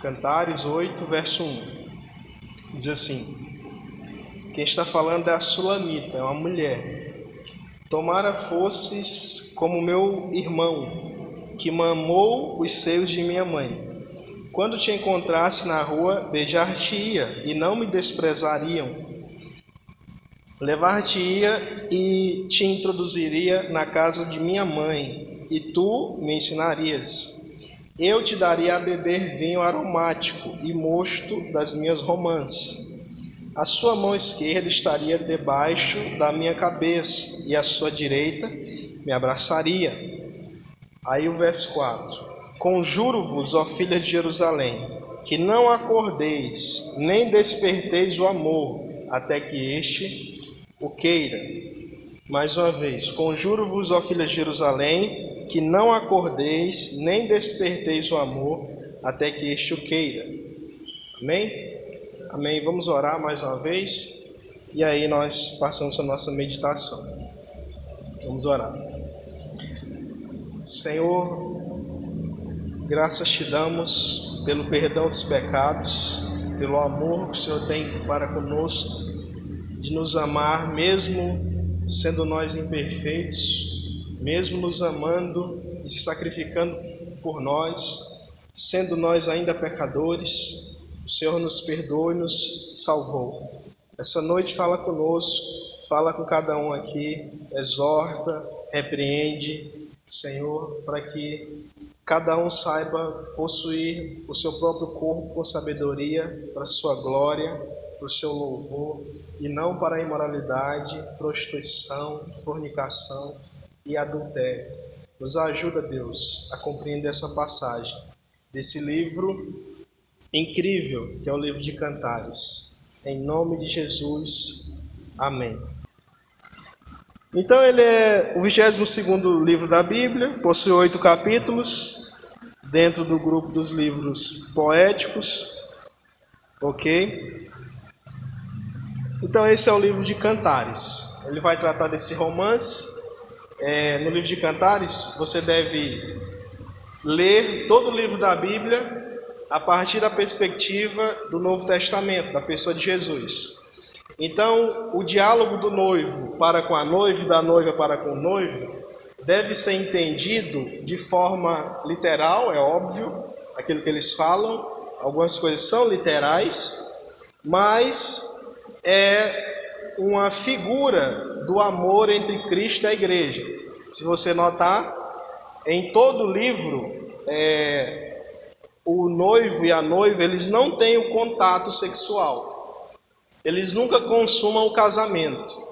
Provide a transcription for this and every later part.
Cantares 8, verso 1. Diz assim: Quem está falando é a Sulamita, é uma mulher. Tomara fosses como meu irmão, que mamou os seios de minha mãe. Quando te encontrasse na rua, beijar-te-ia e não me desprezariam. Levar-te-ia e te introduziria na casa de minha mãe, e tu me ensinarias. Eu te daria a beber vinho aromático e mosto das minhas romãs. A sua mão esquerda estaria debaixo da minha cabeça, e a sua direita me abraçaria. Aí o verso 4: Conjuro-vos, ó filhas de Jerusalém, que não acordeis, nem desperteis o amor, até que este o queira. Mais uma vez, conjuro-vos, ó filhas de Jerusalém, que não acordeis, nem desperteis o amor, até que este o queira. Amém? Amém. Vamos orar mais uma vez e aí nós passamos a nossa meditação. Vamos orar. Senhor, graças te damos pelo perdão dos pecados, pelo amor que o Senhor tem para conosco, de nos amar mesmo sendo nós imperfeitos, mesmo nos amando e se sacrificando por nós, sendo nós ainda pecadores o Senhor nos perdoou e nos salvou. Essa noite fala conosco, fala com cada um aqui, exorta, repreende, Senhor, para que cada um saiba possuir o seu próprio corpo com sabedoria, para a sua glória, para o seu louvor, e não para a imoralidade, prostituição, fornicação e adultério. Nos ajuda, Deus, a compreender essa passagem desse livro incrível que é o livro de Cantares. Em nome de Jesus, amém. Então, ele é o 22 livro da Bíblia, possui oito capítulos, dentro do grupo dos livros poéticos, ok? Então, esse é o livro de Cantares. Ele vai tratar desse romance. É, no livro de Cantares, você deve ler todo o livro da Bíblia a partir da perspectiva do Novo Testamento, da pessoa de Jesus. Então, o diálogo do noivo para com a noiva e da noiva para com o noivo deve ser entendido de forma literal, é óbvio, aquilo que eles falam, algumas coisas são literais, mas é uma figura do amor entre Cristo e a igreja. Se você notar, em todo o livro, é, o noivo e a noiva, eles não têm o contato sexual. Eles nunca consumam o casamento.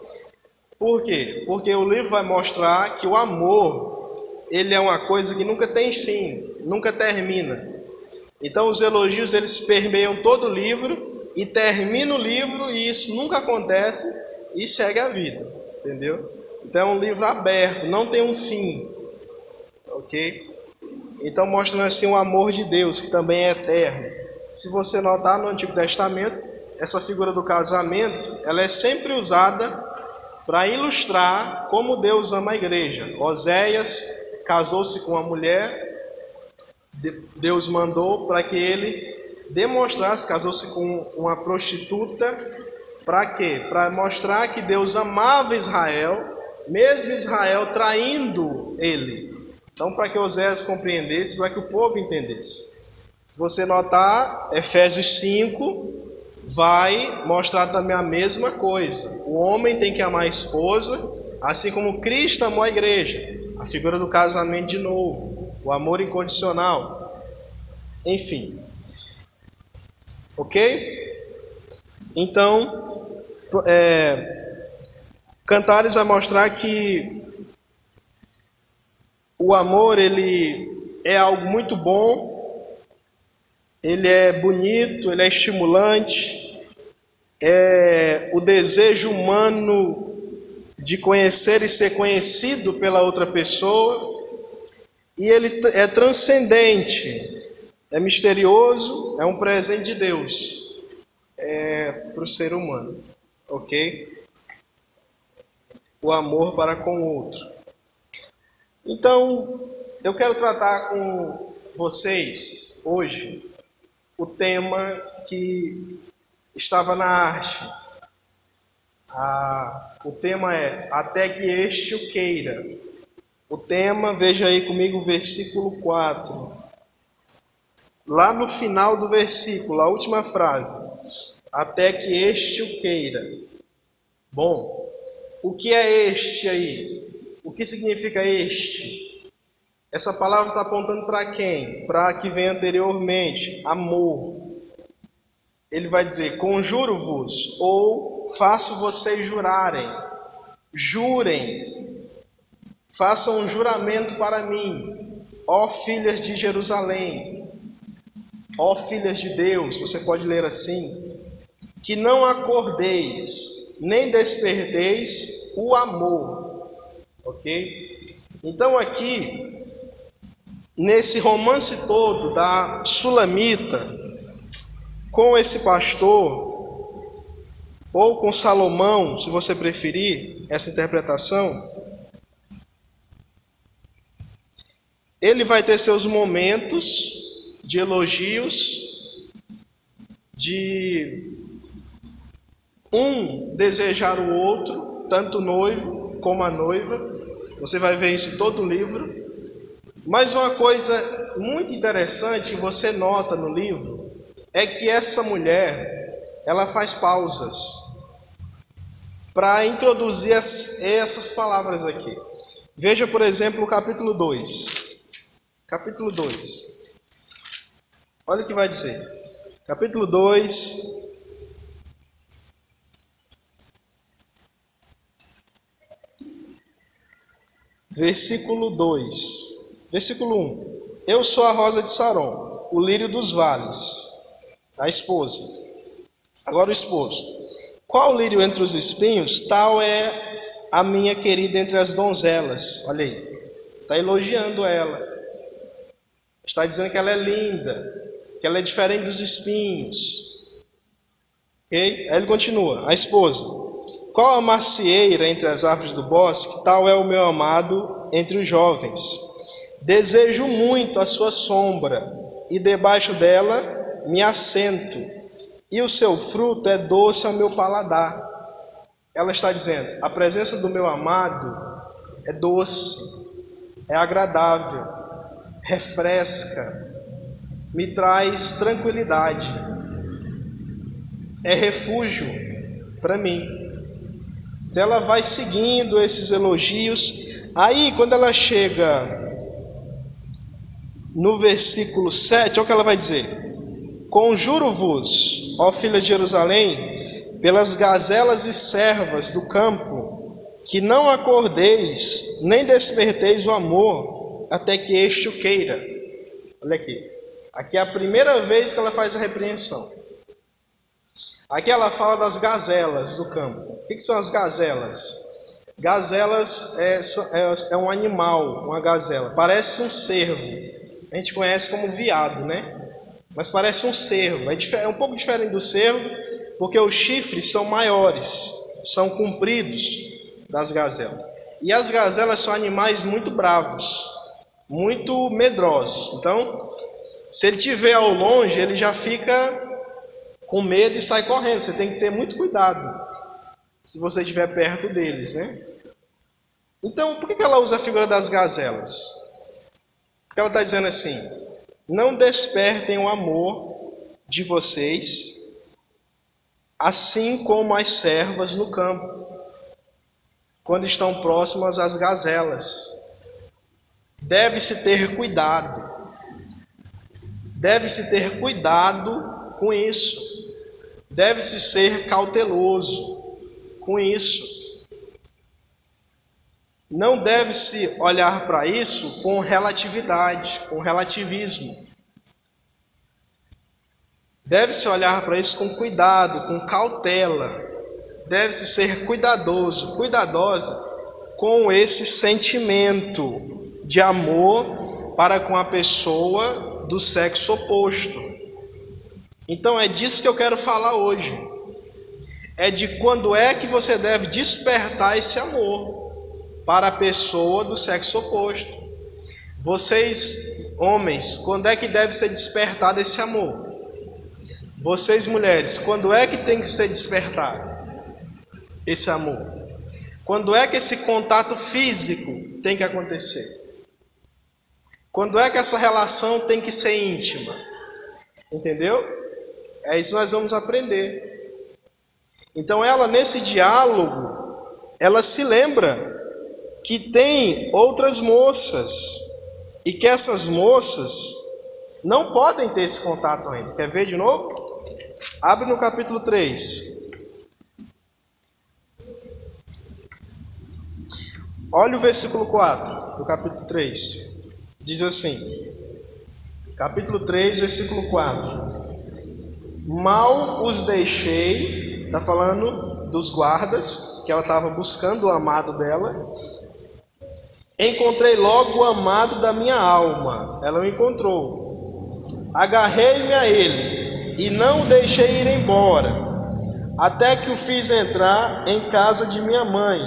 Por quê? Porque o livro vai mostrar que o amor, ele é uma coisa que nunca tem fim, nunca termina. Então os elogios eles permeiam todo o livro e termina o livro e isso nunca acontece e segue a vida, entendeu? Então é um livro aberto, não tem um fim, ok? Então, mostrando assim o amor de Deus, que também é eterno. Se você notar no Antigo Testamento, essa figura do casamento, ela é sempre usada para ilustrar como Deus ama a igreja. Oséias casou-se com uma mulher, Deus mandou para que ele demonstrasse, casou-se com uma prostituta, para quê? Para mostrar que Deus amava Israel, mesmo Israel traindo ele. Então, para que Oséias compreendesse, para que o povo entendesse. Se você notar, Efésios 5 vai mostrar também a mesma coisa. O homem tem que amar a esposa, assim como Cristo amou a igreja. A figura do casamento de novo, o amor incondicional. Enfim. Ok? Então, é, Cantares vai mostrar que o amor ele é algo muito bom, ele é bonito, ele é estimulante, é o desejo humano de conhecer e ser conhecido pela outra pessoa, e ele é transcendente, é misterioso, é um presente de Deus é, para o ser humano, ok? O amor para com o outro. Então, eu quero tratar com vocês hoje o tema que estava na arte. Ah, o tema é Até que este o queira. O tema, veja aí comigo o versículo 4. Lá no final do versículo, a última frase. Até que este o queira. Bom, o que é este aí? O que significa este? Essa palavra está apontando para quem? Para que vem anteriormente, amor. Ele vai dizer: Conjuro-vos, ou faço vocês jurarem. Jurem, façam um juramento para mim, ó filhas de Jerusalém, ó filhas de Deus, você pode ler assim: que não acordeis, nem desperdeis o amor, ok? Então, aqui, nesse romance todo da Sulamita, com esse pastor, ou com Salomão, se você preferir essa interpretação, ele vai ter seus momentos de elogios, de um desejar o outro, tanto o noivo como a noiva. Você vai ver isso em todo o livro. Mas uma coisa muito interessante você nota no livro é que essa mulher, ela faz pausas para introduzir essas palavras aqui. Veja, por exemplo, o capítulo 2. Capítulo 2. Olha o que vai dizer. Capítulo 2. Versículo 2. Versículo 1. Eu sou a rosa de Saron, o lírio dos vales a esposa. Agora o esposo. Qual lírio entre os espinhos? Tal é a minha querida entre as donzelas. Olha aí. Está elogiando ela. Está dizendo que ela é linda, que ela é diferente dos espinhos. Ok? Aí ele continua. A esposa. Qual a macieira entre as árvores do bosque? Tal é o meu amado entre os jovens. Desejo muito a sua sombra, e debaixo dela me assento, e o seu fruto é doce ao meu paladar. Ela está dizendo: a presença do meu amado é doce, é agradável, refresca, me traz tranquilidade, é refúgio para mim. Então ela vai seguindo esses elogios. Aí, quando ela chega no versículo 7, olha o que ela vai dizer: Conjuro-vos, ó filha de Jerusalém, pelas gazelas e servas do campo, que não acordeis, nem desperteis o amor, até que este o queira. Olha aqui. Aqui é a primeira vez que ela faz a repreensão. Aqui ela fala das gazelas do campo. O que, que são as gazelas? Gazelas é, é, é um animal, uma gazela. Parece um cervo. A gente conhece como viado, né? mas parece um cervo. É, é um pouco diferente do cervo, porque os chifres são maiores, são compridos das gazelas. E as gazelas são animais muito bravos, muito medrosos. Então, se ele te vê ao longe, ele já fica com medo e sai correndo. Você tem que ter muito cuidado se você estiver perto deles, né? Então, por que ela usa a figura das gazelas? Porque ela está dizendo assim: não despertem o amor de vocês, assim como as servas no campo, quando estão próximas às gazelas. Deve-se ter cuidado, deve-se ter cuidado com isso, deve-se ser cauteloso com isso. Não deve-se olhar para isso com relatividade, com relativismo. Deve-se olhar para isso com cuidado, com cautela. Deve-se ser cuidadoso, cuidadosa com esse sentimento de amor para com a pessoa do sexo oposto. Então é disso que eu quero falar hoje. É de quando é que você deve despertar esse amor para a pessoa do sexo oposto. Vocês, homens, quando é que deve ser despertado esse amor? Vocês mulheres, quando é que tem que ser despertado esse amor? Quando é que esse contato físico tem que acontecer? Quando é que essa relação tem que ser íntima? Entendeu? É isso que nós vamos aprender. Então ela nesse diálogo, ela se lembra que tem outras moças e que essas moças não podem ter esse contato ainda. Quer ver de novo? Abre no capítulo 3. Olha o versículo 4 do capítulo 3. Diz assim: Capítulo 3, versículo 4. Mal os deixei, está falando dos guardas, que ela estava buscando o amado dela. Encontrei logo o amado da minha alma, ela o encontrou. Agarrei-me a ele e não o deixei ir embora, até que o fiz entrar em casa de minha mãe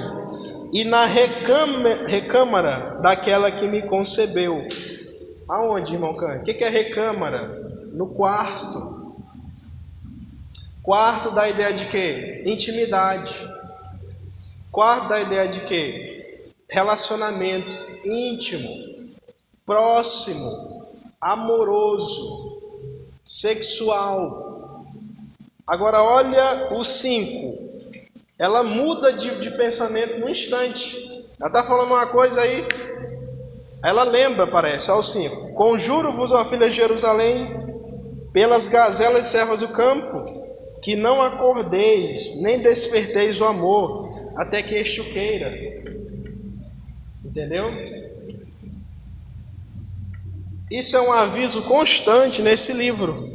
e na recâmara daquela que me concebeu. Aonde, irmão Cândido? O que é recâmara? No quarto. Quarto dá a ideia de quê? Intimidade. Quarto dá a ideia de quê? Relacionamento íntimo, próximo, amoroso, sexual. Agora olha o 5. Ela muda de, de pensamento no instante. Ela está falando uma coisa aí, ela lembra, parece, ao 5: Conjuro-vos, ó filha de Jerusalém, pelas gazelas e servas do campo, que não acordeis, nem desperteis o amor, até que este o queira. Entendeu? Isso é um aviso constante nesse livro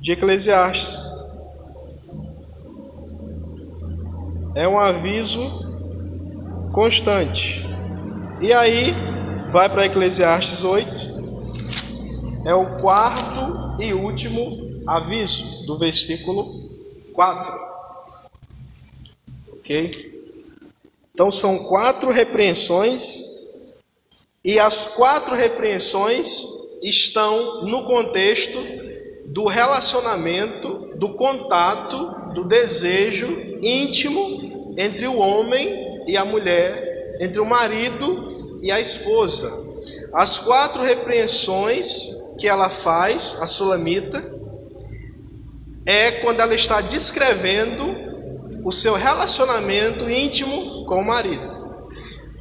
de Eclesiastes. É um aviso constante. E aí, vai para Eclesiastes 8. É o quarto e último aviso do versículo 4. Ok? Então são quatro repreensões, e as quatro repreensões estão no contexto do relacionamento, do contato, do desejo íntimo entre o homem e a mulher, entre o marido e a esposa. As quatro repreensões que ela faz, a sulamita, é quando ela está descrevendo o seu relacionamento íntimo com o marido,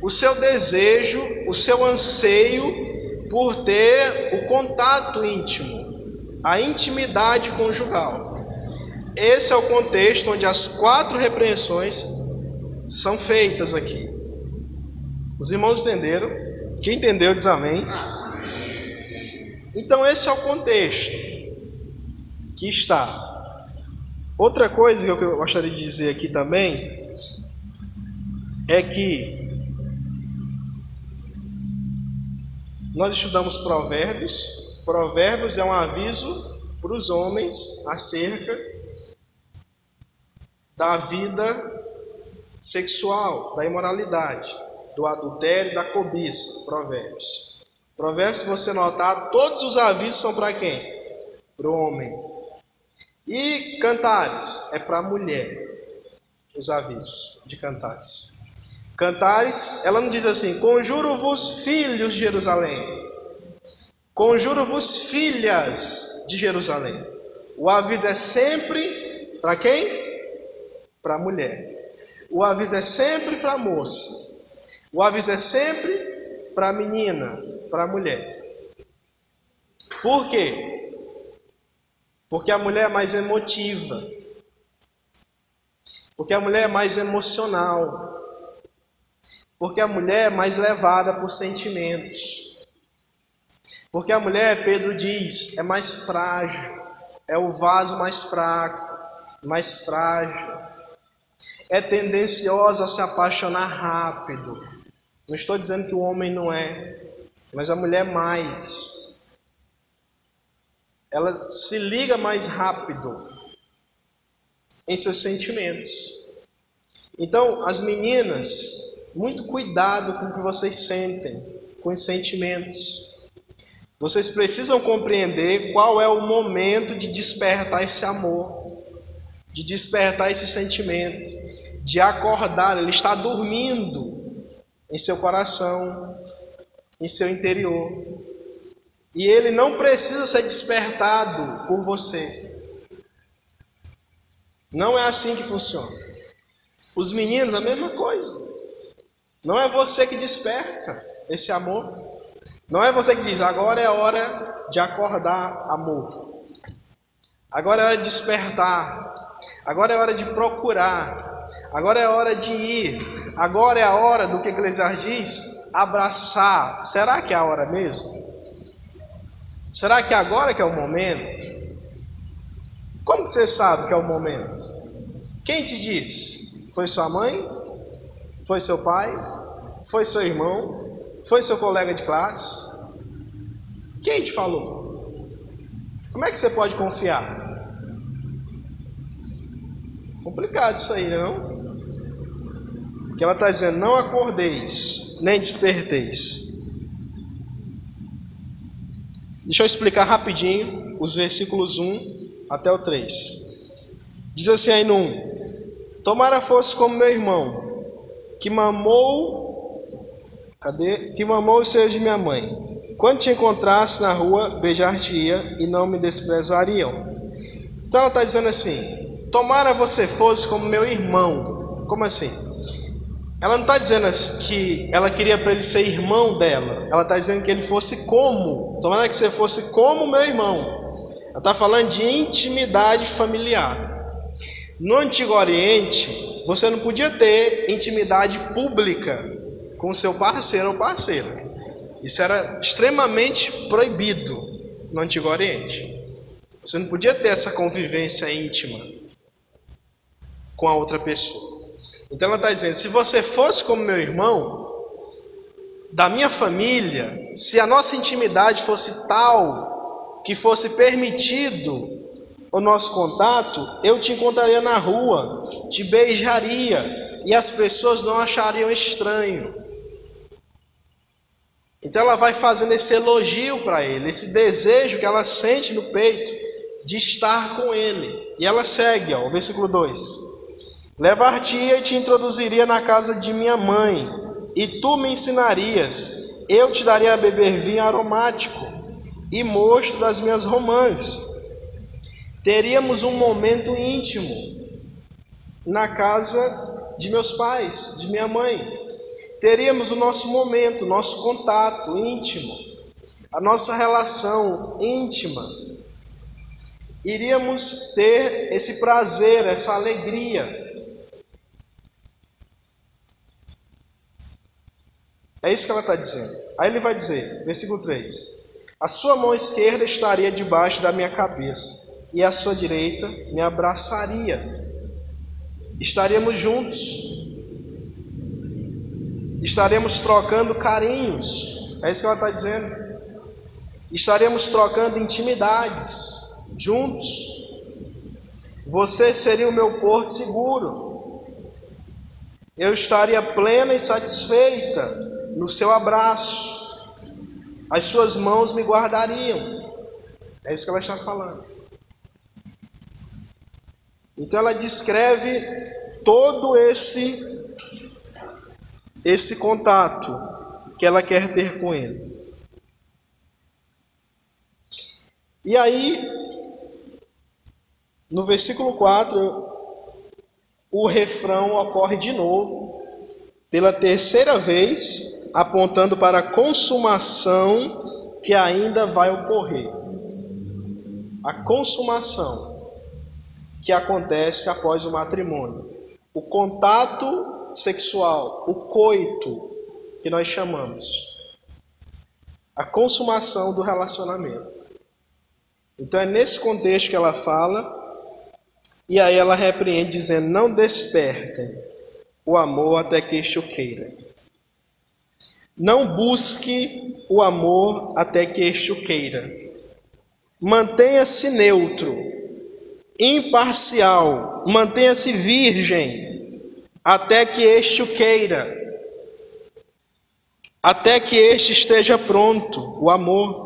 o seu desejo, o seu anseio por ter o contato íntimo, a intimidade conjugal. Esse é o contexto onde as quatro repreensões são feitas aqui. Os irmãos entenderam? Quem entendeu diz amém. Então, esse é o contexto que está Outra coisa que eu gostaria de dizer aqui também é que nós estudamos Provérbios. Provérbios é um aviso para os homens acerca da vida sexual, da imoralidade, do adultério, da cobiça. Provérbios. Provérbios, se você notar, todos os avisos são para quem? Para o homem. E cantares é para mulher, os avisos de cantares. Cantares, ela não diz assim: Conjuro-vos, filhos de Jerusalém. Conjuro-vos, filhas de Jerusalém. O aviso é sempre para quem? Para a mulher. O aviso é sempre para a moça. O aviso é sempre para a menina, para a mulher. Por quê? Porque a mulher é mais emotiva. Porque a mulher é mais emocional. Porque a mulher é mais levada por sentimentos. Porque a mulher, Pedro diz, é mais frágil. É o vaso mais fraco, mais frágil. É tendenciosa a se apaixonar rápido. Não estou dizendo que o homem não é, mas a mulher mais ela se liga mais rápido em seus sentimentos. Então, as meninas, muito cuidado com o que vocês sentem, com os sentimentos. Vocês precisam compreender qual é o momento de despertar esse amor, de despertar esse sentimento, de acordar. Ele está dormindo em seu coração, em seu interior. E ele não precisa ser despertado por você. Não é assim que funciona. Os meninos, a mesma coisa. Não é você que desperta esse amor. Não é você que diz, agora é hora de acordar amor. Agora é hora de despertar. Agora é hora de procurar. Agora é hora de ir. Agora é a hora do que Eclesiastes diz, abraçar. Será que é a hora mesmo? Será que agora que é o momento? Como você sabe que é o momento? Quem te disse? Foi sua mãe? Foi seu pai? Foi seu irmão? Foi seu colega de classe? Quem te falou? Como é que você pode confiar? Complicado isso aí, não? Que ela está dizendo: não acordeis, nem desperteis. Deixa eu explicar rapidinho os versículos 1 até o 3. Diz assim aí no 1: Tomara fosse como meu irmão, que mamou Cadê? Que mamou os seios de minha mãe. Quando te encontrasse na rua, beijar-te-ia e não me desprezariam. Então ela está dizendo assim: Tomara você fosse como meu irmão. Como assim? Ela não está dizendo que ela queria para ele ser irmão dela. Ela está dizendo que ele fosse como. Tomara que você fosse como meu irmão. Ela está falando de intimidade familiar. No Antigo Oriente, você não podia ter intimidade pública com seu parceiro ou parceira. Isso era extremamente proibido no Antigo Oriente. Você não podia ter essa convivência íntima com a outra pessoa. Então ela está dizendo: se você fosse como meu irmão, da minha família, se a nossa intimidade fosse tal que fosse permitido o nosso contato, eu te encontraria na rua, te beijaria e as pessoas não achariam estranho. Então ela vai fazendo esse elogio para ele, esse desejo que ela sente no peito de estar com ele. E ela segue, ó, o versículo 2: Levar-te-ia e te introduziria na casa de minha mãe, e tu me ensinarias, eu te daria a beber vinho aromático e mosto das minhas romãs. Teríamos um momento íntimo na casa de meus pais, de minha mãe teríamos o nosso momento, nosso contato íntimo, a nossa relação íntima. Iríamos ter esse prazer, essa alegria. É isso que ela está dizendo. Aí ele vai dizer, versículo 3: A sua mão esquerda estaria debaixo da minha cabeça, e a sua direita me abraçaria. Estaríamos juntos, estaremos trocando carinhos, é isso que ela está dizendo. Estaremos trocando intimidades juntos. Você seria o meu porto seguro. Eu estaria plena e satisfeita no seu abraço. As suas mãos me guardariam. É isso que ela está falando. Então ela descreve todo esse esse contato que ela quer ter com ele. E aí, no versículo 4, o refrão ocorre de novo, pela terceira vez, apontando para a consumação que ainda vai ocorrer. A consumação que acontece após o matrimônio. O contato sexual, o coito, que nós chamamos. A consumação do relacionamento. Então é nesse contexto que ela fala, e aí ela repreende dizendo: Não despertem o amor até que este o queira. Não busque o amor até que este o queira. Mantenha-se neutro, imparcial, mantenha-se virgem até que este o queira, até que este esteja pronto, o amor.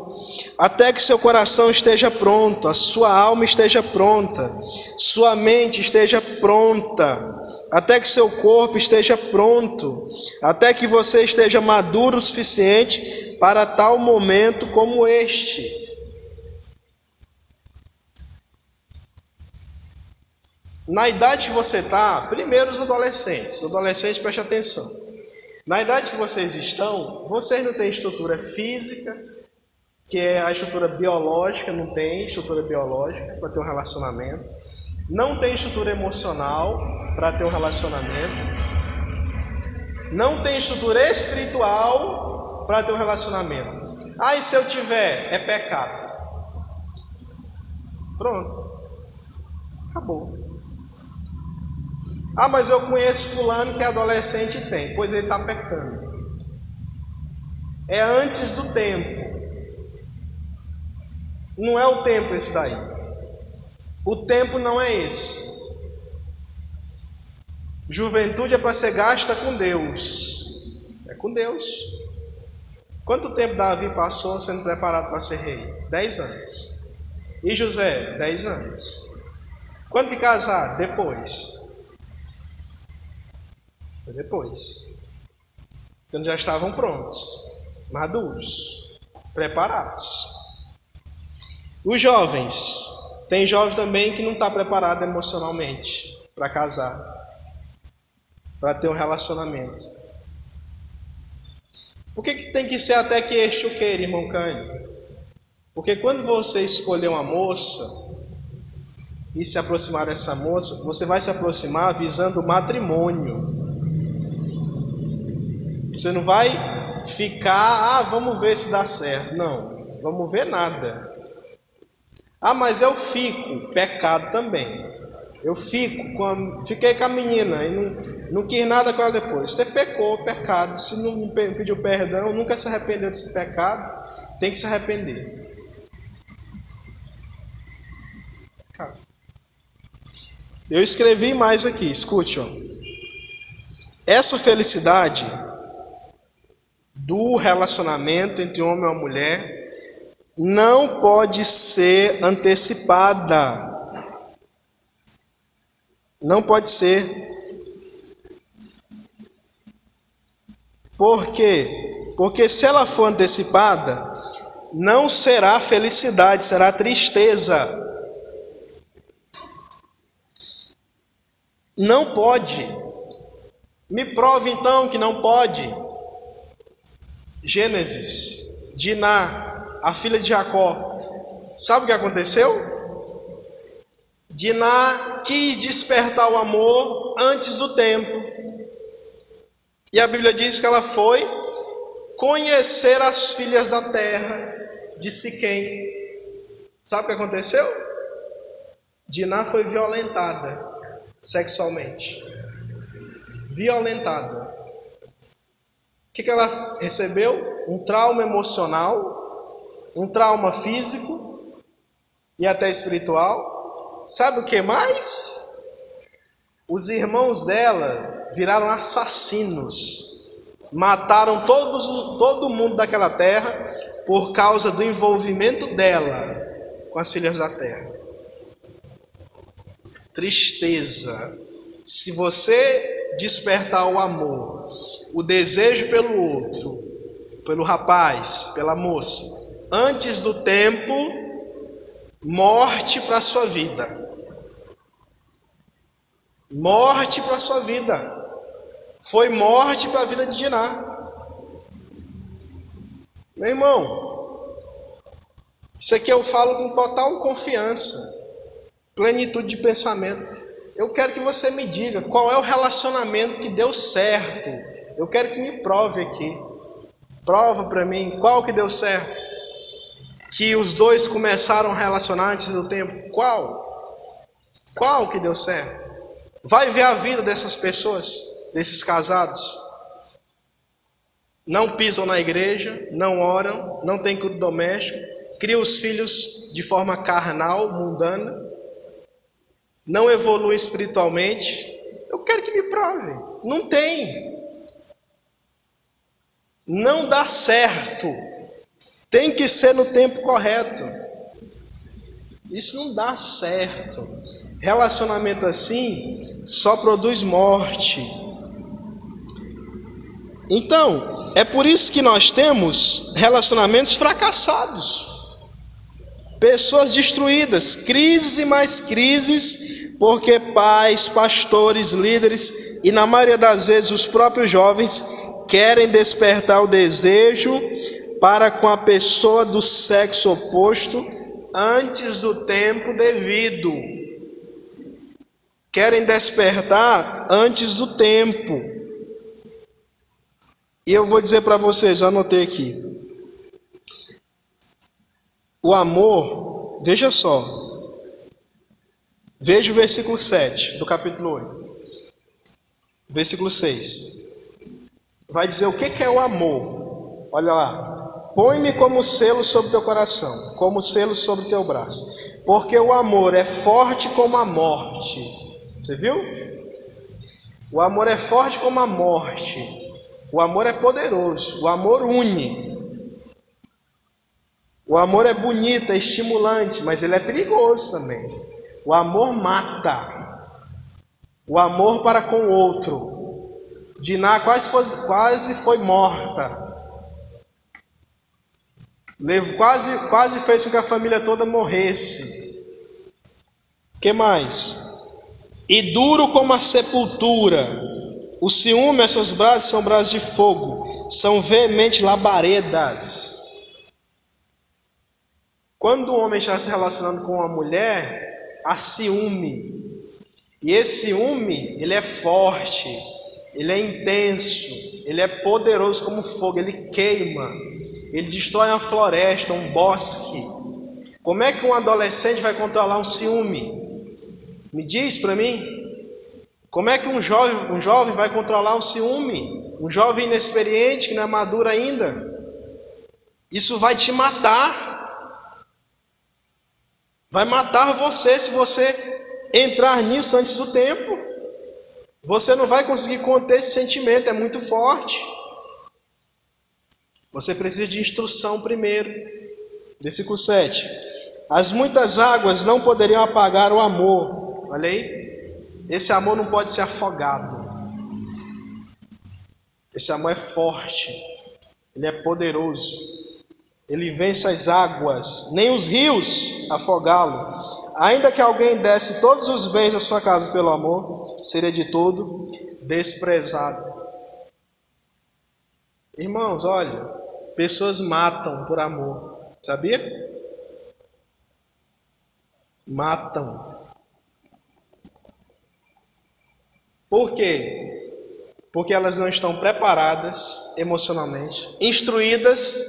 até que seu coração esteja pronto, a sua alma esteja pronta, sua mente esteja pronta, até que seu corpo esteja pronto, até que você esteja maduro o suficiente para tal momento como este. Na idade que você está, primeiro os adolescentes, os adolescentes preste atenção. Na idade que vocês estão, vocês não têm estrutura física, que é a estrutura biológica, não tem estrutura biológica para ter um relacionamento. Não tem estrutura emocional para ter um relacionamento. Não tem estrutura espiritual para ter um relacionamento. Ah, e se eu tiver? É pecado. Pronto. Acabou. Ah, mas eu conheço fulano que é adolescente e tem. Pois ele está pecando. É antes do tempo. Não é o tempo esse daí. O tempo não é esse. Juventude é para ser gasta com Deus. É com Deus. Quanto tempo Davi passou sendo preparado para ser rei? Dez anos. E José? Dez anos. Quando que casar? Depois. Depois. Quando já estavam prontos, maduros, preparados. Os jovens, tem jovem também que não está preparado emocionalmente para casar, para ter um relacionamento. Por que, que tem que ser até que o queira, irmão Cândido? Porque quando você escolher uma moça e se aproximar dessa moça, você vai se aproximar visando o matrimônio. Você não vai ficar, ah, vamos ver se dá certo. Não, vamos ver nada. Ah, mas eu fico, pecado também. Eu fico com a, fiquei com a menina e não, não quis nada com ela depois. Você pecou, pecado. Se não pediu perdão, nunca se arrependeu desse pecado, tem que se arrepender. Eu escrevi mais aqui, escute, ó. Essa felicidade do relacionamento entre homem e mulher não pode ser antecipada. Não pode ser. Por quê? Porque se ela for antecipada, não será felicidade, será tristeza. Não pode. Me prove então que não pode. Gênesis, Diná, a filha de Jacó, sabe o que aconteceu? Diná quis despertar o amor antes do tempo. E a Bíblia diz que ela foi conhecer as filhas da terra de Siquém. Sabe o que aconteceu? Diná foi violentada sexualmente. Violentada. O que, que ela recebeu? Um trauma emocional um trauma físico e até espiritual. Sabe o que mais? Os irmãos dela viraram assassinos, mataram todos, todo mundo daquela terra por causa do envolvimento dela com as filhas da terra. Tristeza. Se você despertar o amor, o desejo pelo outro, pelo rapaz, pela moça, antes do tempo, morte para a sua vida. Morte para a sua vida. Foi morte para a vida de Diná. Meu irmão, isso aqui eu falo com total confiança, plenitude de pensamento. Eu quero que você me diga qual é o relacionamento que deu certo. Eu quero que me prove aqui. Prova para mim qual que deu certo que os dois começaram a relacionar antes do tempo? Qual? Qual que deu certo? Vai ver a vida dessas pessoas, desses casados. Não pisam na igreja, não oram, não têm culto doméstico, criam os filhos de forma carnal, mundana, não evoluem espiritualmente. Eu quero que me prove. Não tem. Não dá certo Tem que ser no tempo correto. Isso não dá certo. Relacionamento assim só produz morte. Então, é por isso que nós temos relacionamentos fracassados. Pessoas destruídas, crises e mais crises, porque pais, pastores, líderes e na maioria das vezes os próprios jovens querem despertar o desejo para com a pessoa do sexo oposto antes do tempo devido. Querem despertar antes do tempo. E eu vou dizer para vocês, anotei aqui. O amor, veja só. Veja o versículo 7 do capítulo 8. Versículo 6. Vai dizer o que é o amor. Olha lá. Põe-me como selo sobre teu coração, como selo sobre teu braço. Porque o amor é forte como a morte. Você viu? O amor é forte como a morte. O amor é poderoso. O amor une. O amor é bonito, é estimulante, mas ele é perigoso também. O amor mata. O amor para com o outro. Diná quase foi, quase foi morta. Quase, quase fez com que a família toda morresse. que mais? E duro como a sepultura. O ciúme, seus braços são braços de fogo, são veemente labaredas. Quando o homem está se relacionando com uma mulher, há ciúme. E esse ciúme, ele é forte, ele é intenso, ele é poderoso como fogo, ele queima, ele destrói uma floresta, um bosque. Como é que um adolescente vai controlar um ciúme? Me diz para mim. Como é que um jovem, um jovem vai controlar um ciúme? Um jovem inexperiente que não é maduro ainda? Isso vai te matar. Vai matar você se você entrar nisso antes do tempo. Você não vai conseguir conter esse sentimento, é muito forte. Você precisa de instrução primeiro. Versículo 7. As muitas águas não poderiam apagar o amor. Olha aí. Esse amor não pode ser afogado. Esse amor é forte. Ele é poderoso ele vence as águas, nem os rios afogá-lo. Ainda que alguém desse todos os bens da sua casa pelo amor, seria de todo desprezado. Irmãos, olha, pessoas matam por amor, sabia? Matam. Por quê? Porque elas não estão preparadas emocionalmente, instruídas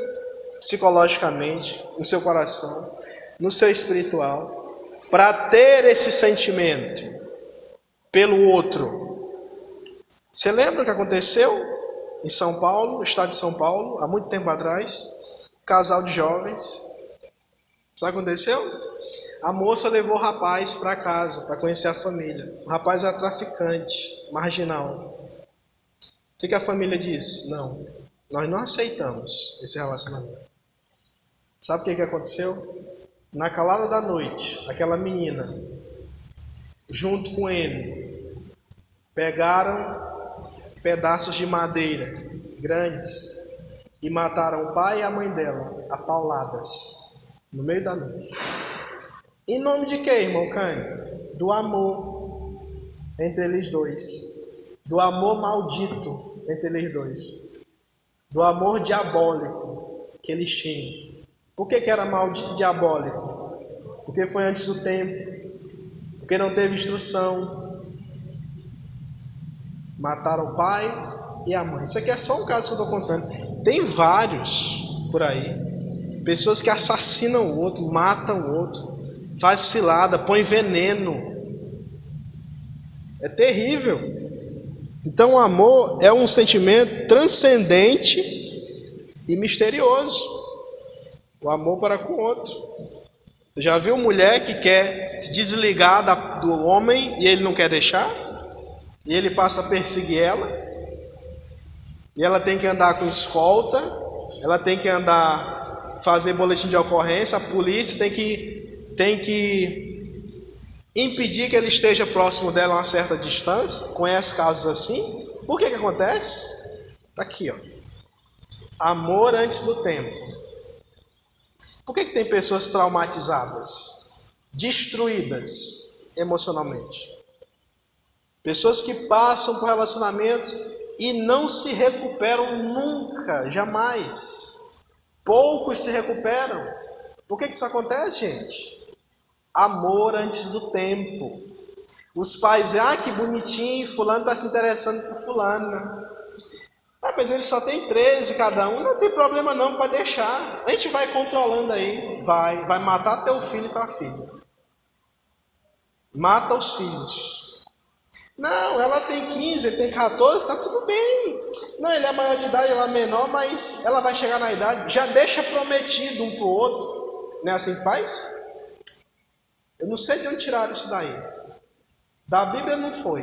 psicologicamente, no seu coração, no seu espiritual, para ter esse sentimento pelo outro. Você lembra o que aconteceu em São Paulo, estado de São Paulo, há muito tempo atrás? casal de jovens. Sabe o que aconteceu? A moça levou o rapaz para casa, para conhecer a família. O rapaz era traficante, marginal. O que, que a família disse? Não, nós não aceitamos esse relacionamento. Sabe o que, que aconteceu? Na calada da noite, aquela menina, junto com ele, pegaram pedaços de madeira grandes e mataram o pai e a mãe dela a pauladas no meio da noite. Em nome de quem, irmão Cândido? Do amor entre eles dois. Do amor maldito entre eles dois. Do amor diabólico que eles tinham. Por que, que era maldito e diabólico? Porque foi antes do tempo. Porque não teve instrução. Mataram o pai e a mãe. Isso aqui é só um caso que eu estou contando. Tem vários por aí. Pessoas que assassinam o outro, matam o outro, faz cilada, põe veneno. É terrível. Então o amor é um sentimento transcendente e misterioso. O amor para com o outro. Já viu mulher que quer se desligar do homem e ele não quer deixar? E ele passa a perseguir ela? E ela tem que andar com escolta, ela tem que andar fazer boletim de ocorrência, a polícia tem que, tem que impedir que ele esteja próximo dela a uma certa distância. Conhece casos assim? Por que que acontece? Está aqui, ó. Amor antes do tempo. Por que, que tem pessoas traumatizadas, destruídas emocionalmente? Pessoas que passam por relacionamentos e não se recuperam nunca, jamais. Poucos se recuperam. Por que, que isso acontece, gente? Amor antes do tempo. Os pais, ah, que bonitinho, fulano está se interessando por fulano. Ah, mas ele só tem 13 cada um, não tem problema não, para deixar. A gente vai controlando aí, vai, vai matar teu filho e tua filha. Mata os filhos. Não, ela tem 15, ele tem 14, está tudo bem. Não, ele é maior de idade, ela é menor, mas ela vai chegar na idade. Já deixa prometido um para o outro. Não é assim que faz? Eu não sei de onde tiraram isso daí. Da Bíblia não foi.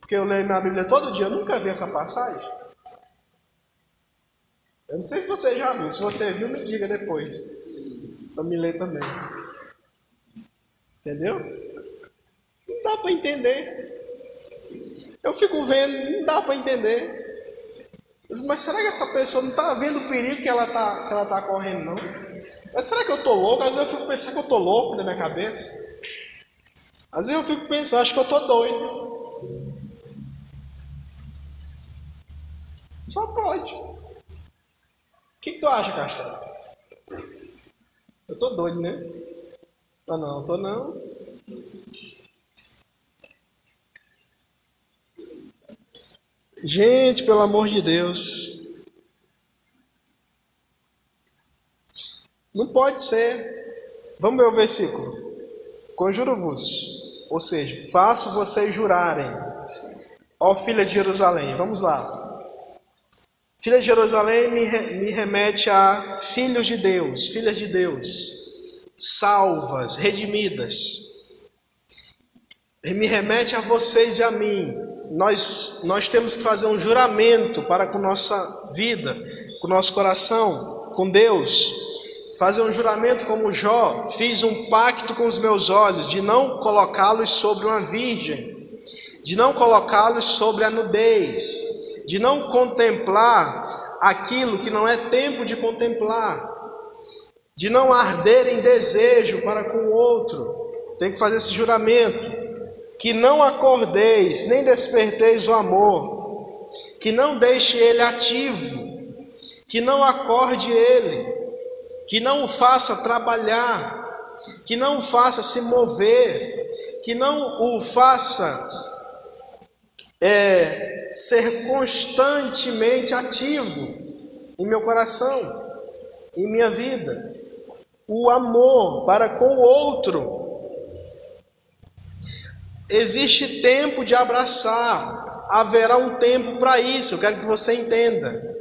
Porque eu leio minha Bíblia todo dia, eu nunca vi essa passagem. Eu não sei se você já viu. Se você viu, me diga depois. Para me ler também. Entendeu? Não dá para entender. Eu fico vendo, não dá para entender. Mas será que essa pessoa não está vendo o perigo que ela está que ela tá correndo, não? Mas será que eu estou louco? Às vezes eu fico pensando que eu estou louco na minha cabeça. Às vezes eu fico pensando, acho que eu estou doido. Só pode. O que, que tu acha, Castelo? Eu estou doido, né? Ah, não, estou não. Gente, pelo amor de Deus. Não pode ser. Vamos ver o versículo. Conjuro-vos, ou seja, faço vocês jurarem, ó filha de Jerusalém. Vamos lá. Filha de Jerusalém me, me remete a filhos de Deus, filhas de Deus, salvas, redimidas. Me remete a vocês e a mim, nós, nós temos que fazer um juramento para com nossa vida, com nosso coração, com Deus. Fazer um juramento como Jó, fiz um pacto com os meus olhos de não colocá-los sobre uma virgem, de não colocá-los sobre a nudez, de não contemplar aquilo que não é tempo de contemplar, de não arder em desejo para com o outro. Tem que fazer esse juramento que não acordeis, nem desperteis o amor, que não deixe ele ativo, que não acorde ele, que não o faça trabalhar, que não o faça se mover, que não o faça é, ser constantemente ativo em meu coração, em minha vida. O amor para com o outro Existe tempo de abraçar, haverá um tempo para isso, eu quero que você entenda.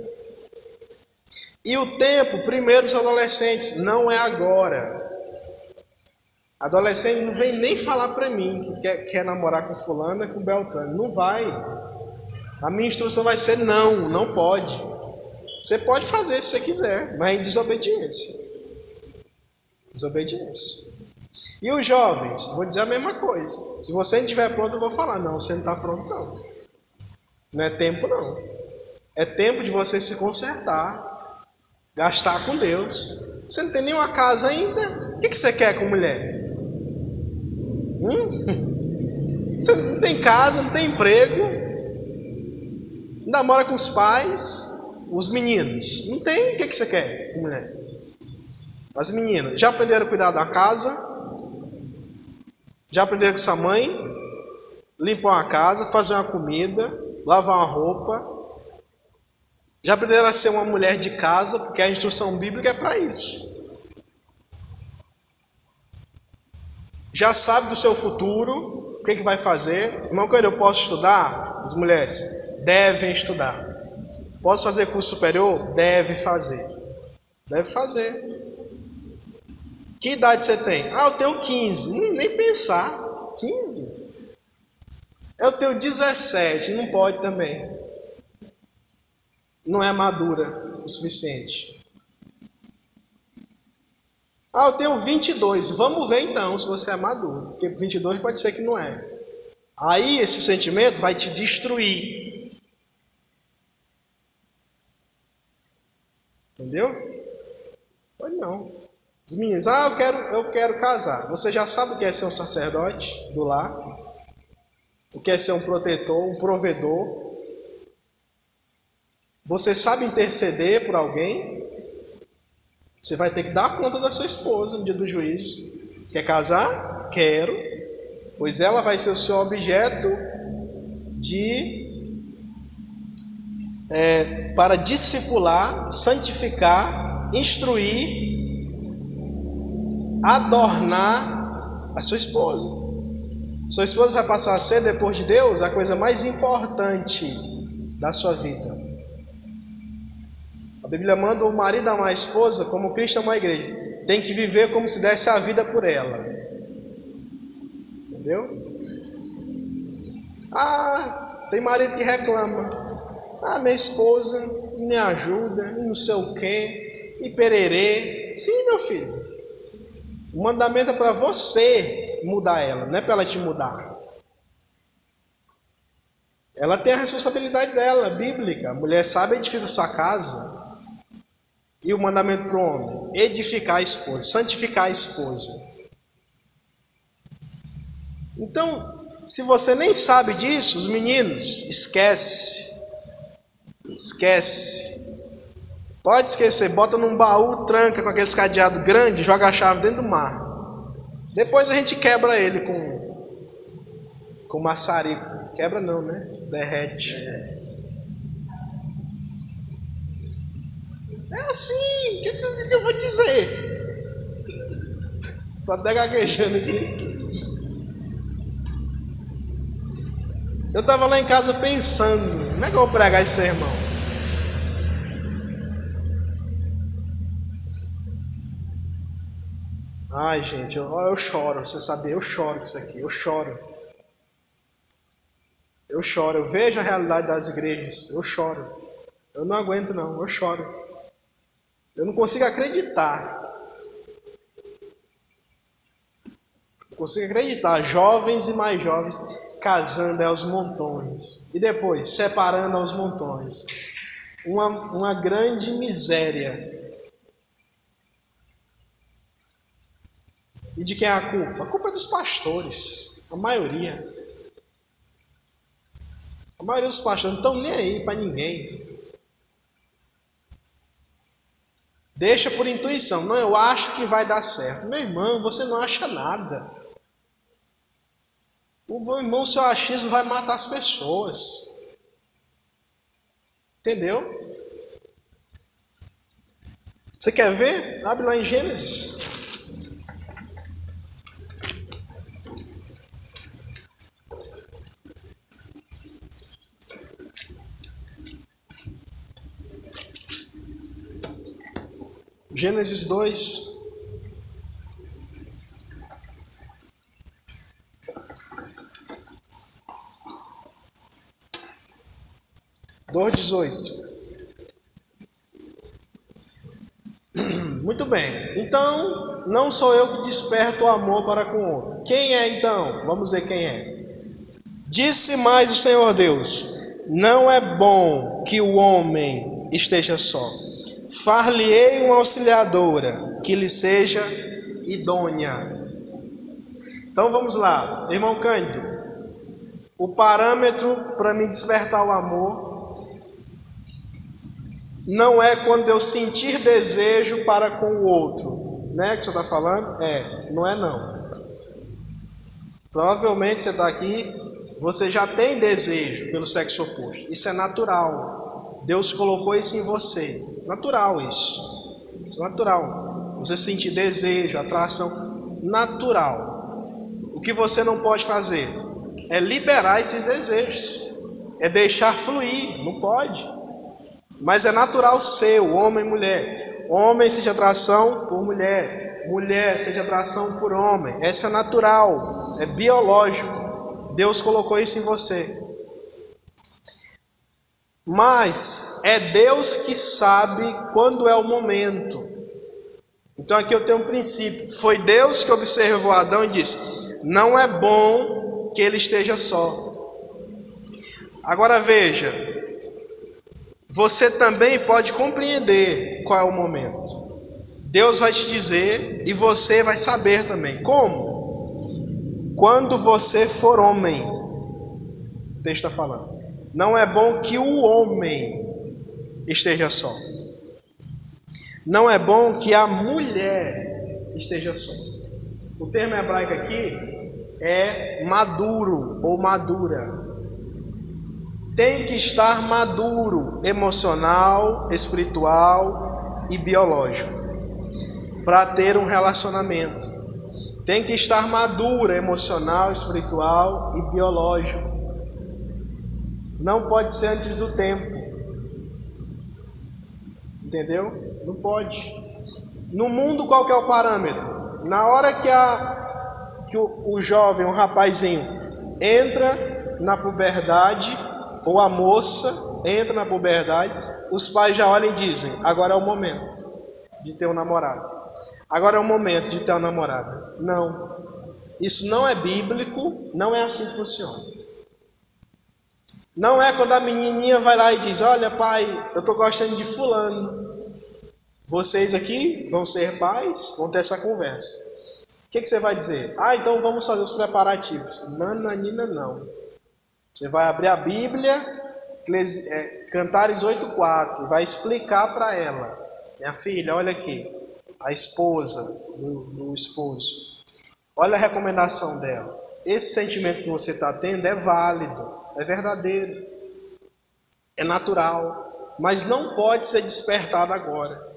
E o tempo, primeiro, dos adolescentes, não é agora. Adolescente não vem nem falar para mim que quer, quer namorar com fulana, com Beltrano. Não vai. A minha instrução vai ser não, não pode. Você pode fazer se você quiser, mas em desobediência. Desobediência. E os jovens, vou dizer a mesma coisa. Se você não estiver pronto, eu vou falar: não, você não está pronto, não. Não é tempo, não. É tempo de você se consertar, gastar com Deus. Você não tem nenhuma casa ainda? O que você quer com mulher? Hum? Você não tem casa, não tem emprego, ainda mora com os pais, os meninos. Não tem, o que você quer com mulher? As meninas já aprenderam a cuidar da casa, já aprenderam com sua mãe? Limpar uma casa, fazer uma comida, lavar uma roupa. Já aprenderam a ser uma mulher de casa, porque a instrução bíblica é para isso. Já sabe do seu futuro, o que, que vai fazer. Irmão, quando eu posso estudar? As mulheres devem estudar. Posso fazer curso superior? Deve fazer. Deve fazer. Que idade você tem? Ah, eu tenho 15. Hum, nem pensar. 15? Eu tenho 17. Não pode também. Não é madura o suficiente. Ah, eu tenho 22. Vamos ver então se você é maduro. Porque 22 pode ser que não é. Aí esse sentimento vai te destruir. Entendeu? Pode não. Os meninos, ah, eu quero, eu quero casar. Você já sabe o que é ser um sacerdote do lar? O que é ser um protetor, um provedor? Você sabe interceder por alguém? Você vai ter que dar conta da sua esposa no dia do juízo. Quer casar? Quero. Pois ela vai ser o seu objeto de é, para discipular, santificar, instruir, adornar a sua esposa. Sua esposa vai passar a ser, depois de Deus, a coisa mais importante da sua vida. A Bíblia manda o marido amar a esposa como Cristo ama a igreja. Tem que viver como se desse a vida por ela. Entendeu? Ah, tem marido que reclama. Ah, minha esposa me ajuda, não sei o quê, e pererê. Sim, meu filho. O mandamento é para você mudar ela, não é para ela te mudar. Ela tem a responsabilidade dela, bíblica. A mulher sabe edifica sua casa. E o mandamento para o homem? Edificar a esposa, santificar a esposa. Então, se você nem sabe disso, os meninos, esquece. Esquece. Pode esquecer, bota num baú, tranca com aquele cadeado grande, joga a chave dentro do mar. Depois a gente quebra ele com com maçarico. Quebra não, né? Derrete. É assim, o que, que, que, eu vou dizer? Estou até gaguejando aqui. Eu estava lá em casa pensando, como é que eu vou pregar esse sermão? Ai, gente, eu, eu choro, você sabe, eu choro com isso aqui, eu choro. Eu choro, eu vejo a realidade das igrejas, eu choro. Eu não aguento não, eu choro. Eu não consigo acreditar. Não consigo acreditar. Jovens e mais jovens casando aos montões. E depois separando aos montões. Uma, uma grande miséria. E de quem é a culpa? A culpa é dos pastores. A maioria. A maioria dos pastores não estão nem aí para ninguém. Deixa por intuição. Não, eu acho que vai dar certo. Meu irmão, você não acha nada. O meu irmão, seu achismo vai matar as pessoas. Entendeu? Você quer ver? Abre lá em Gênesis. Gênesis 2. Dor 18. Muito bem. Então, não sou eu que desperto o amor para com o outro. Quem é então? Vamos ver quem é. Disse mais o Senhor Deus: Não é bom que o homem esteja só. Far-lhe-ei uma auxiliadora que lhe seja idônea. Então vamos lá, irmão Cândido. O parâmetro para me despertar o amor não é quando eu sentir desejo para com o outro, né? Que você está falando? É, não é não. Provavelmente você está aqui, você já tem desejo pelo sexo oposto. Isso é natural. Deus colocou isso em você. Natural isso. Isso é natural. Você sentir desejo, atração, natural. O que você não pode fazer é liberar esses desejos, é deixar fluir, não pode. Mas é natural seu, homem e mulher. Homem seja atração por mulher, mulher seja atração por homem. Essa é natural, é biológico. Deus colocou isso em você. Mas é Deus que sabe quando é o momento. Então aqui eu tenho um princípio. Foi Deus que observou Adão e disse: Não é bom que ele esteja só. Agora veja, você também pode compreender qual é o momento. Deus vai te dizer e você vai saber também. Como? Quando você for homem. O texto está falando. Não é bom que o homem esteja só. Não é bom que a mulher esteja só. O termo hebraico aqui é maduro ou madura. Tem que estar maduro, emocional, espiritual e biológico, para ter um relacionamento. Tem que estar madura, emocional, espiritual e biológico. Não pode ser antes do tempo. Entendeu? Não pode. No mundo, qual que é o parâmetro? Na hora que, a, que o, o jovem, o rapazinho, entra na puberdade, ou a moça entra na puberdade, os pais já olham e dizem: agora é o momento de ter um namorado. Agora é o momento de ter uma namorada. Não. Isso não é bíblico, não é assim que funciona. Não é quando a menininha vai lá e diz: Olha, pai, eu estou gostando de Fulano. Vocês aqui vão ser pais, vão ter essa conversa. O que, que você vai dizer? Ah, então vamos fazer os preparativos. Nananina, não. Você vai abrir a Bíblia, é, Cantares 8,4, vai explicar para ela: Minha filha, olha aqui, a esposa do, do esposo. Olha a recomendação dela. Esse sentimento que você está tendo é válido, é verdadeiro, é natural, mas não pode ser despertado agora.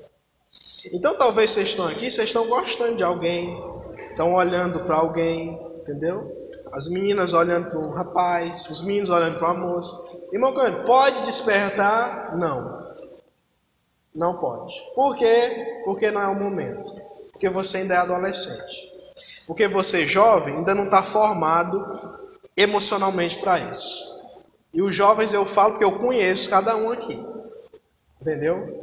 Então talvez vocês estão aqui, vocês estão gostando de alguém, estão olhando para alguém, entendeu? As meninas olhando para o rapaz, os meninos olhando para a moça. Irmão Cândido, pode despertar? Não. Não pode. Por quê? Porque não é o momento. Porque você ainda é adolescente. Porque você, jovem, ainda não está formado emocionalmente para isso. E os jovens eu falo porque eu conheço cada um aqui. Entendeu?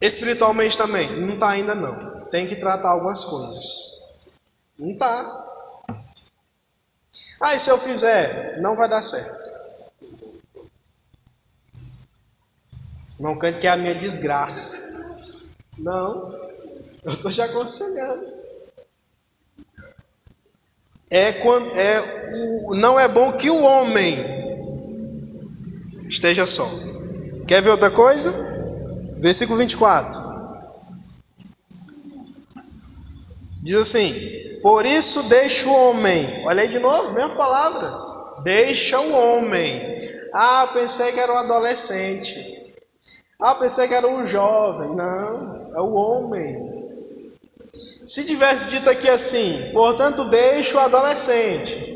Espiritualmente também, não está ainda não. Tem que tratar algumas coisas. Não está. Ah, e se eu fizer, não vai dar certo. Não cante que é a minha desgraça. Não, eu estou te aconselhando. É, quando, é o, não é bom que o homem esteja só. Quer ver outra coisa? Versículo 24. Diz assim: Por isso deixa o homem. Olha aí de novo, mesma palavra. Deixa o homem. Ah, pensei que era um adolescente. Ah, pensei que era um jovem. Não, é o homem. Se tivesse dito aqui assim, portanto, deixa o adolescente.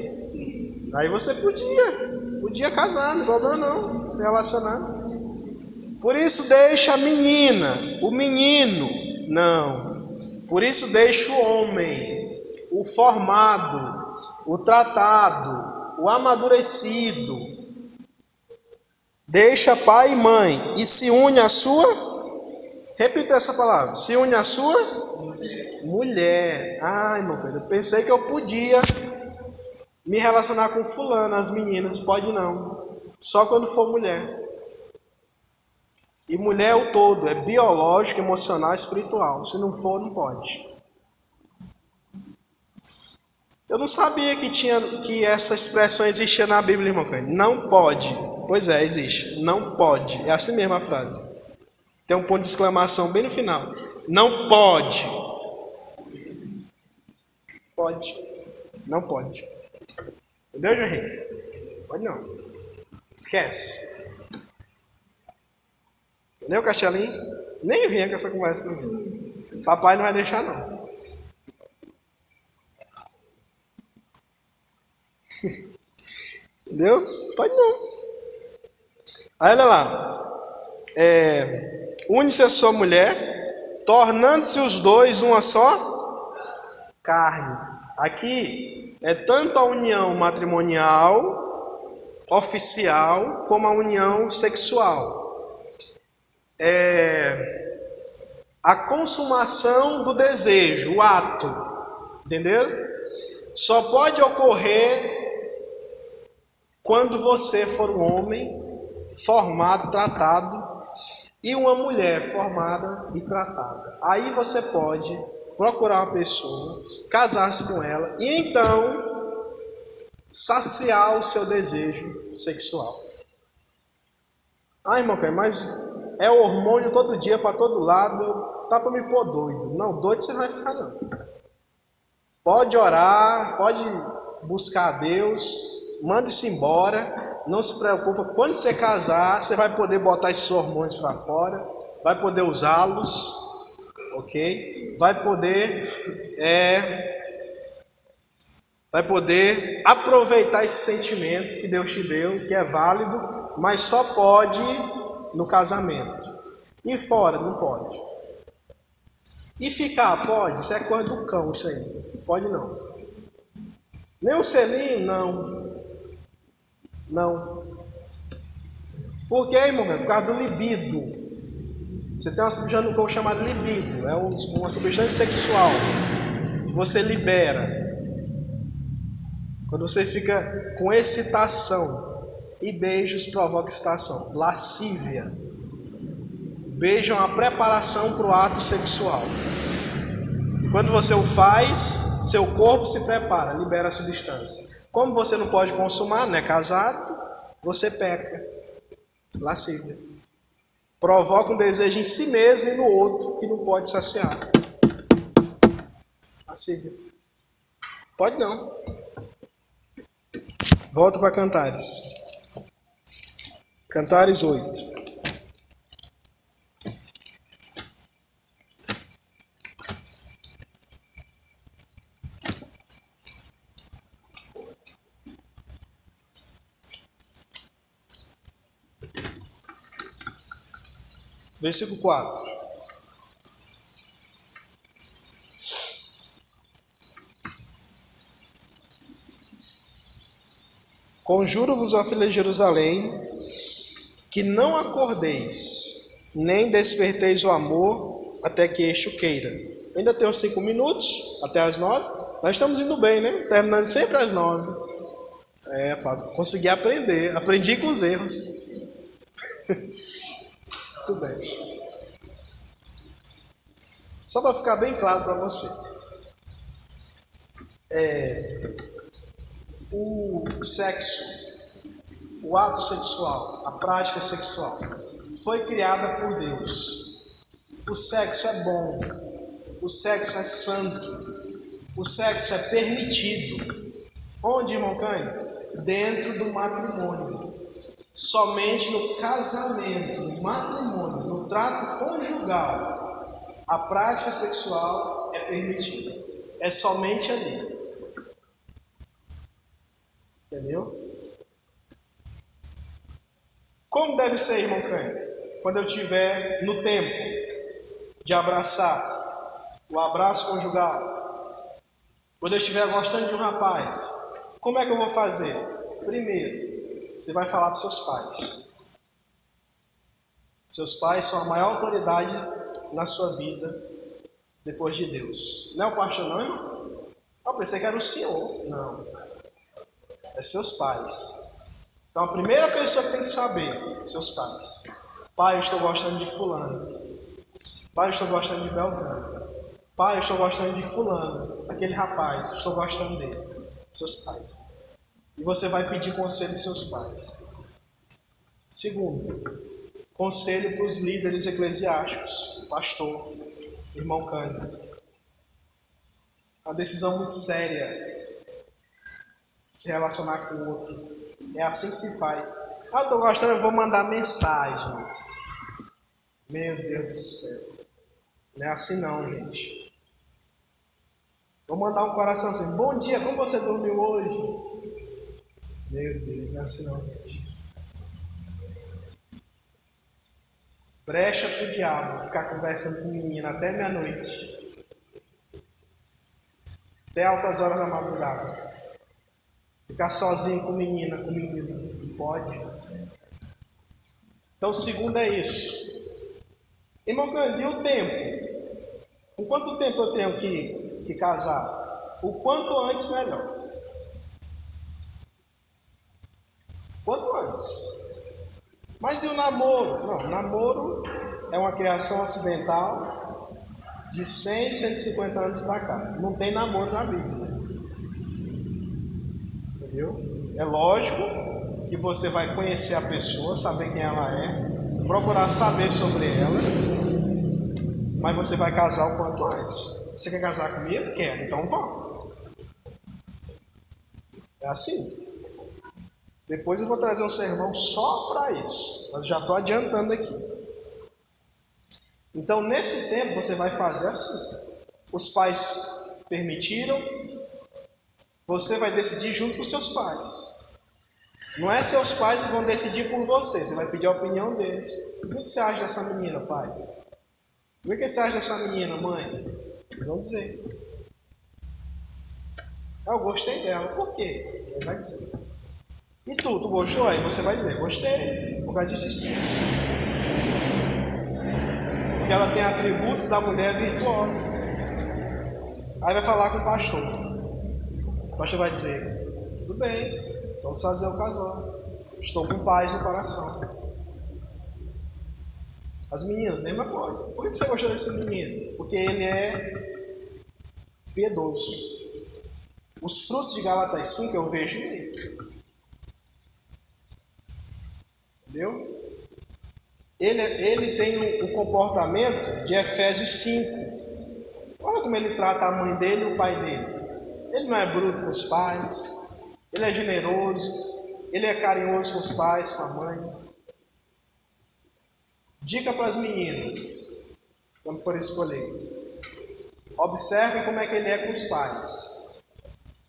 Aí você podia, podia casar, não problema não, se relacionar. Por isso deixa a menina, o menino. Não. Por isso deixa o homem, o formado, o tratado, o amadurecido. Deixa pai e mãe e se une à sua. Repita essa palavra. Se une à sua mulher. Ai, meu Pedro, pensei que eu podia me relacionar com fulano, as meninas, pode não. Só quando for mulher. E mulher é o todo, é biológico, emocional, espiritual. Se não for, não pode. Eu não sabia que tinha que essa expressão existia na Bíblia, irmão Cândido. Não pode. Pois é, existe. Não pode. É assim mesmo a frase. Tem um ponto de exclamação bem no final. Não pode. Pode. Não pode. Entendeu, Henrique? Pode não. Esquece. O Castelinho, nem vinha com essa conversa para mim. Papai não vai deixar, não. Entendeu? Pode não. Aí olha lá. É, Une-se a sua mulher, tornando-se os dois uma só carne. Aqui é tanto a união matrimonial, oficial, como a união sexual. É, a consumação do desejo, o ato, entenderam? Só pode ocorrer quando você for um homem formado, tratado, e uma mulher formada e tratada. Aí você pode procurar uma pessoa, casar-se com ela e então saciar o seu desejo sexual. Ah, irmão, mas é hormônio todo dia para todo lado tá para me pôr doido. Não, doido você não vai ficar não. Pode orar, pode buscar a Deus, mande-se embora, não se preocupa. Quando você casar, você vai poder botar esses hormônios para fora, vai poder usá-los, ok? Vai poder, é, vai poder aproveitar esse sentimento que Deus te deu, que é válido, mas só pode no casamento. E fora, não pode. E ficar, pode? Isso é coisa do cão, isso aí. Pode não. Nem o selinho, não. Não. Por quê, irmão? Por causa do libido. Você tem uma substância no corpo chamada libido. É uma substância sexual. Que você libera. Quando você fica com excitação. E beijos provocam excitação. Lascívia. Beijo é uma preparação para o ato sexual. Quando você o faz, seu corpo se prepara, libera a substância. Como você não pode consumar, não é casado, você peca. Lascívia. Provoca um desejo em si mesmo e no outro que não pode saciar. Lascívia. Pode não. Volto para Cantares. Cantares 8. Versículo 4. Conjuro-vos, ó filha de Jerusalém, que não acordeis, nem desperteis o amor até que este o queira. Ainda tem uns cinco minutos, até as nove. Nós estamos indo bem, né? Terminando sempre às nove. É, para conseguir aprender. Aprendi com os erros. Muito bem. Só para ficar bem claro para você. É, o sexo, o ato sexual, a prática sexual, foi criada por Deus. O sexo é bom, o sexo é santo, o sexo é permitido. Onde, irmão Cânio? Dentro do matrimônio. Somente no casamento, matrimônio, no trato conjugal, a prática sexual é permitida. É somente ali. Entendeu? Como deve ser, irmão Cândido? Quando eu estiver no tempo de abraçar, o abraço conjugal. Quando eu estiver gostando de um rapaz, como é que eu vou fazer? Primeiro, você vai falar para seus pais. Seus pais são a maior autoridade na sua vida depois de Deus. Não é o pastor, não, irmão? Eu pensei que era o senhor. Não. É seus pais. Então a primeira pessoa que tem que saber, seus pais. Pai, eu estou gostando de fulano. Pai, eu estou gostando de Beltrano. Pai, eu estou gostando de fulano. Aquele rapaz, estou gostando dele. Seus pais. E você vai pedir conselho dos seus pais. Segundo, conselho para os líderes eclesiásticos, pastor, irmão Cândido. Uma decisão muito séria se relacionar com o outro. É assim que se faz. Ah, eu estou gostando, eu vou mandar mensagem. Meu Deus do céu. Não é assim não, gente. Vou mandar um coraçãozinho. Bom dia, como você dormiu hoje? Meu Deus, não é assim não, gente. Brecha pro diabo ficar conversando com menina até meia-noite. Até altas horas da madrugada. Ficar sozinho com menina, com menina. Não pode. Então, segundo é isso. Irmão Grande, e o tempo? Com quanto tempo eu tenho que, que casar? O quanto antes, melhor. Quanto antes. Mas e o namoro? Não, namoro é uma criação ocidental de 100, 150 anos para cá. Não tem namoro na Bíblia. Entendeu? É lógico que você vai conhecer a pessoa, saber quem ela é, procurar saber sobre ela, mas você vai casar o quanto antes. Você quer casar comigo? Quero, então vamos. É assim. Depois eu vou trazer um sermão só para isso, mas já estou adiantando aqui. Então, nesse tempo, você vai fazer assim. Os pais permitiram, você vai decidir junto com seus pais. Não é seus pais que vão decidir por você, você vai pedir a opinião deles. O que você acha dessa menina, pai? O que você acha dessa menina, mãe? Eles vão dizer. Eu gostei dela. Por quê? Ele vai dizer. E tu, tu gostou? Aí você vai dizer, gostei, por causa disso isso. Porque ela tem atributos da mulher virtuosa. Aí vai falar com o pastor. O pastor vai dizer, tudo bem, vamos fazer o casal. Estou com paz no coração. As meninas, mesma coisa. Por que você gostou desse menino? Porque ele é piedoso. Os frutos de Galatas 5 eu vejo nele. Entendeu? Ele, ele tem o, o comportamento de Efésios 5. Olha como ele trata a mãe dele e o pai dele. Ele não é bruto com os pais, ele é generoso, ele é carinhoso com os pais, com a mãe. Dica para as meninas, quando for escolher. Observem como é que ele é com os pais.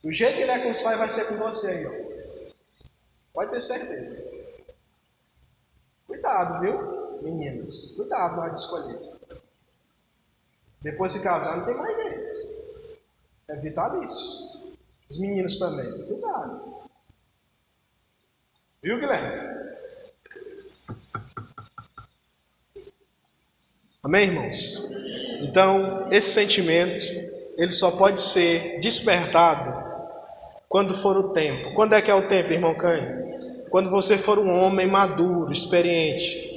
Do jeito que ele é com os pais, vai ser com você aí. Ó. Pode ter certeza. Cuidado, viu, meninas? Cuidado na hora de escolher. Depois de casar não tem mais jeito. Evitar isso. Os meninos também. Cuidado. Viu, Guilherme? Amém, irmãos? Então, esse sentimento, ele só pode ser despertado quando for o tempo. Quando é que é o tempo, irmão Cânio? Quando você for um homem maduro, experiente,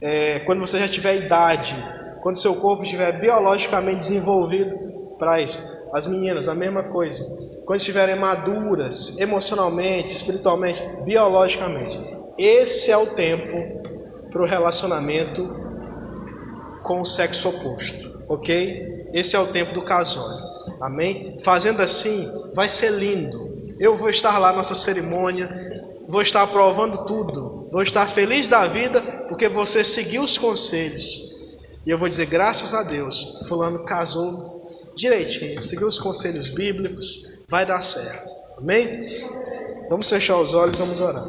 é, quando você já tiver idade, quando seu corpo estiver biologicamente desenvolvido para isso. As meninas, a mesma coisa. Quando estiverem maduras, emocionalmente, espiritualmente, biologicamente. Esse é o tempo para o relacionamento com o sexo oposto, ok? Esse é o tempo do casório, amém? Fazendo assim, vai ser lindo. Eu vou estar lá nessa cerimônia, vou estar aprovando tudo, vou estar feliz da vida porque você seguiu os conselhos. E eu vou dizer, graças a Deus, Fulano casou direitinho, seguiu os conselhos bíblicos, vai dar certo. Amém? Vamos fechar os olhos, vamos orar.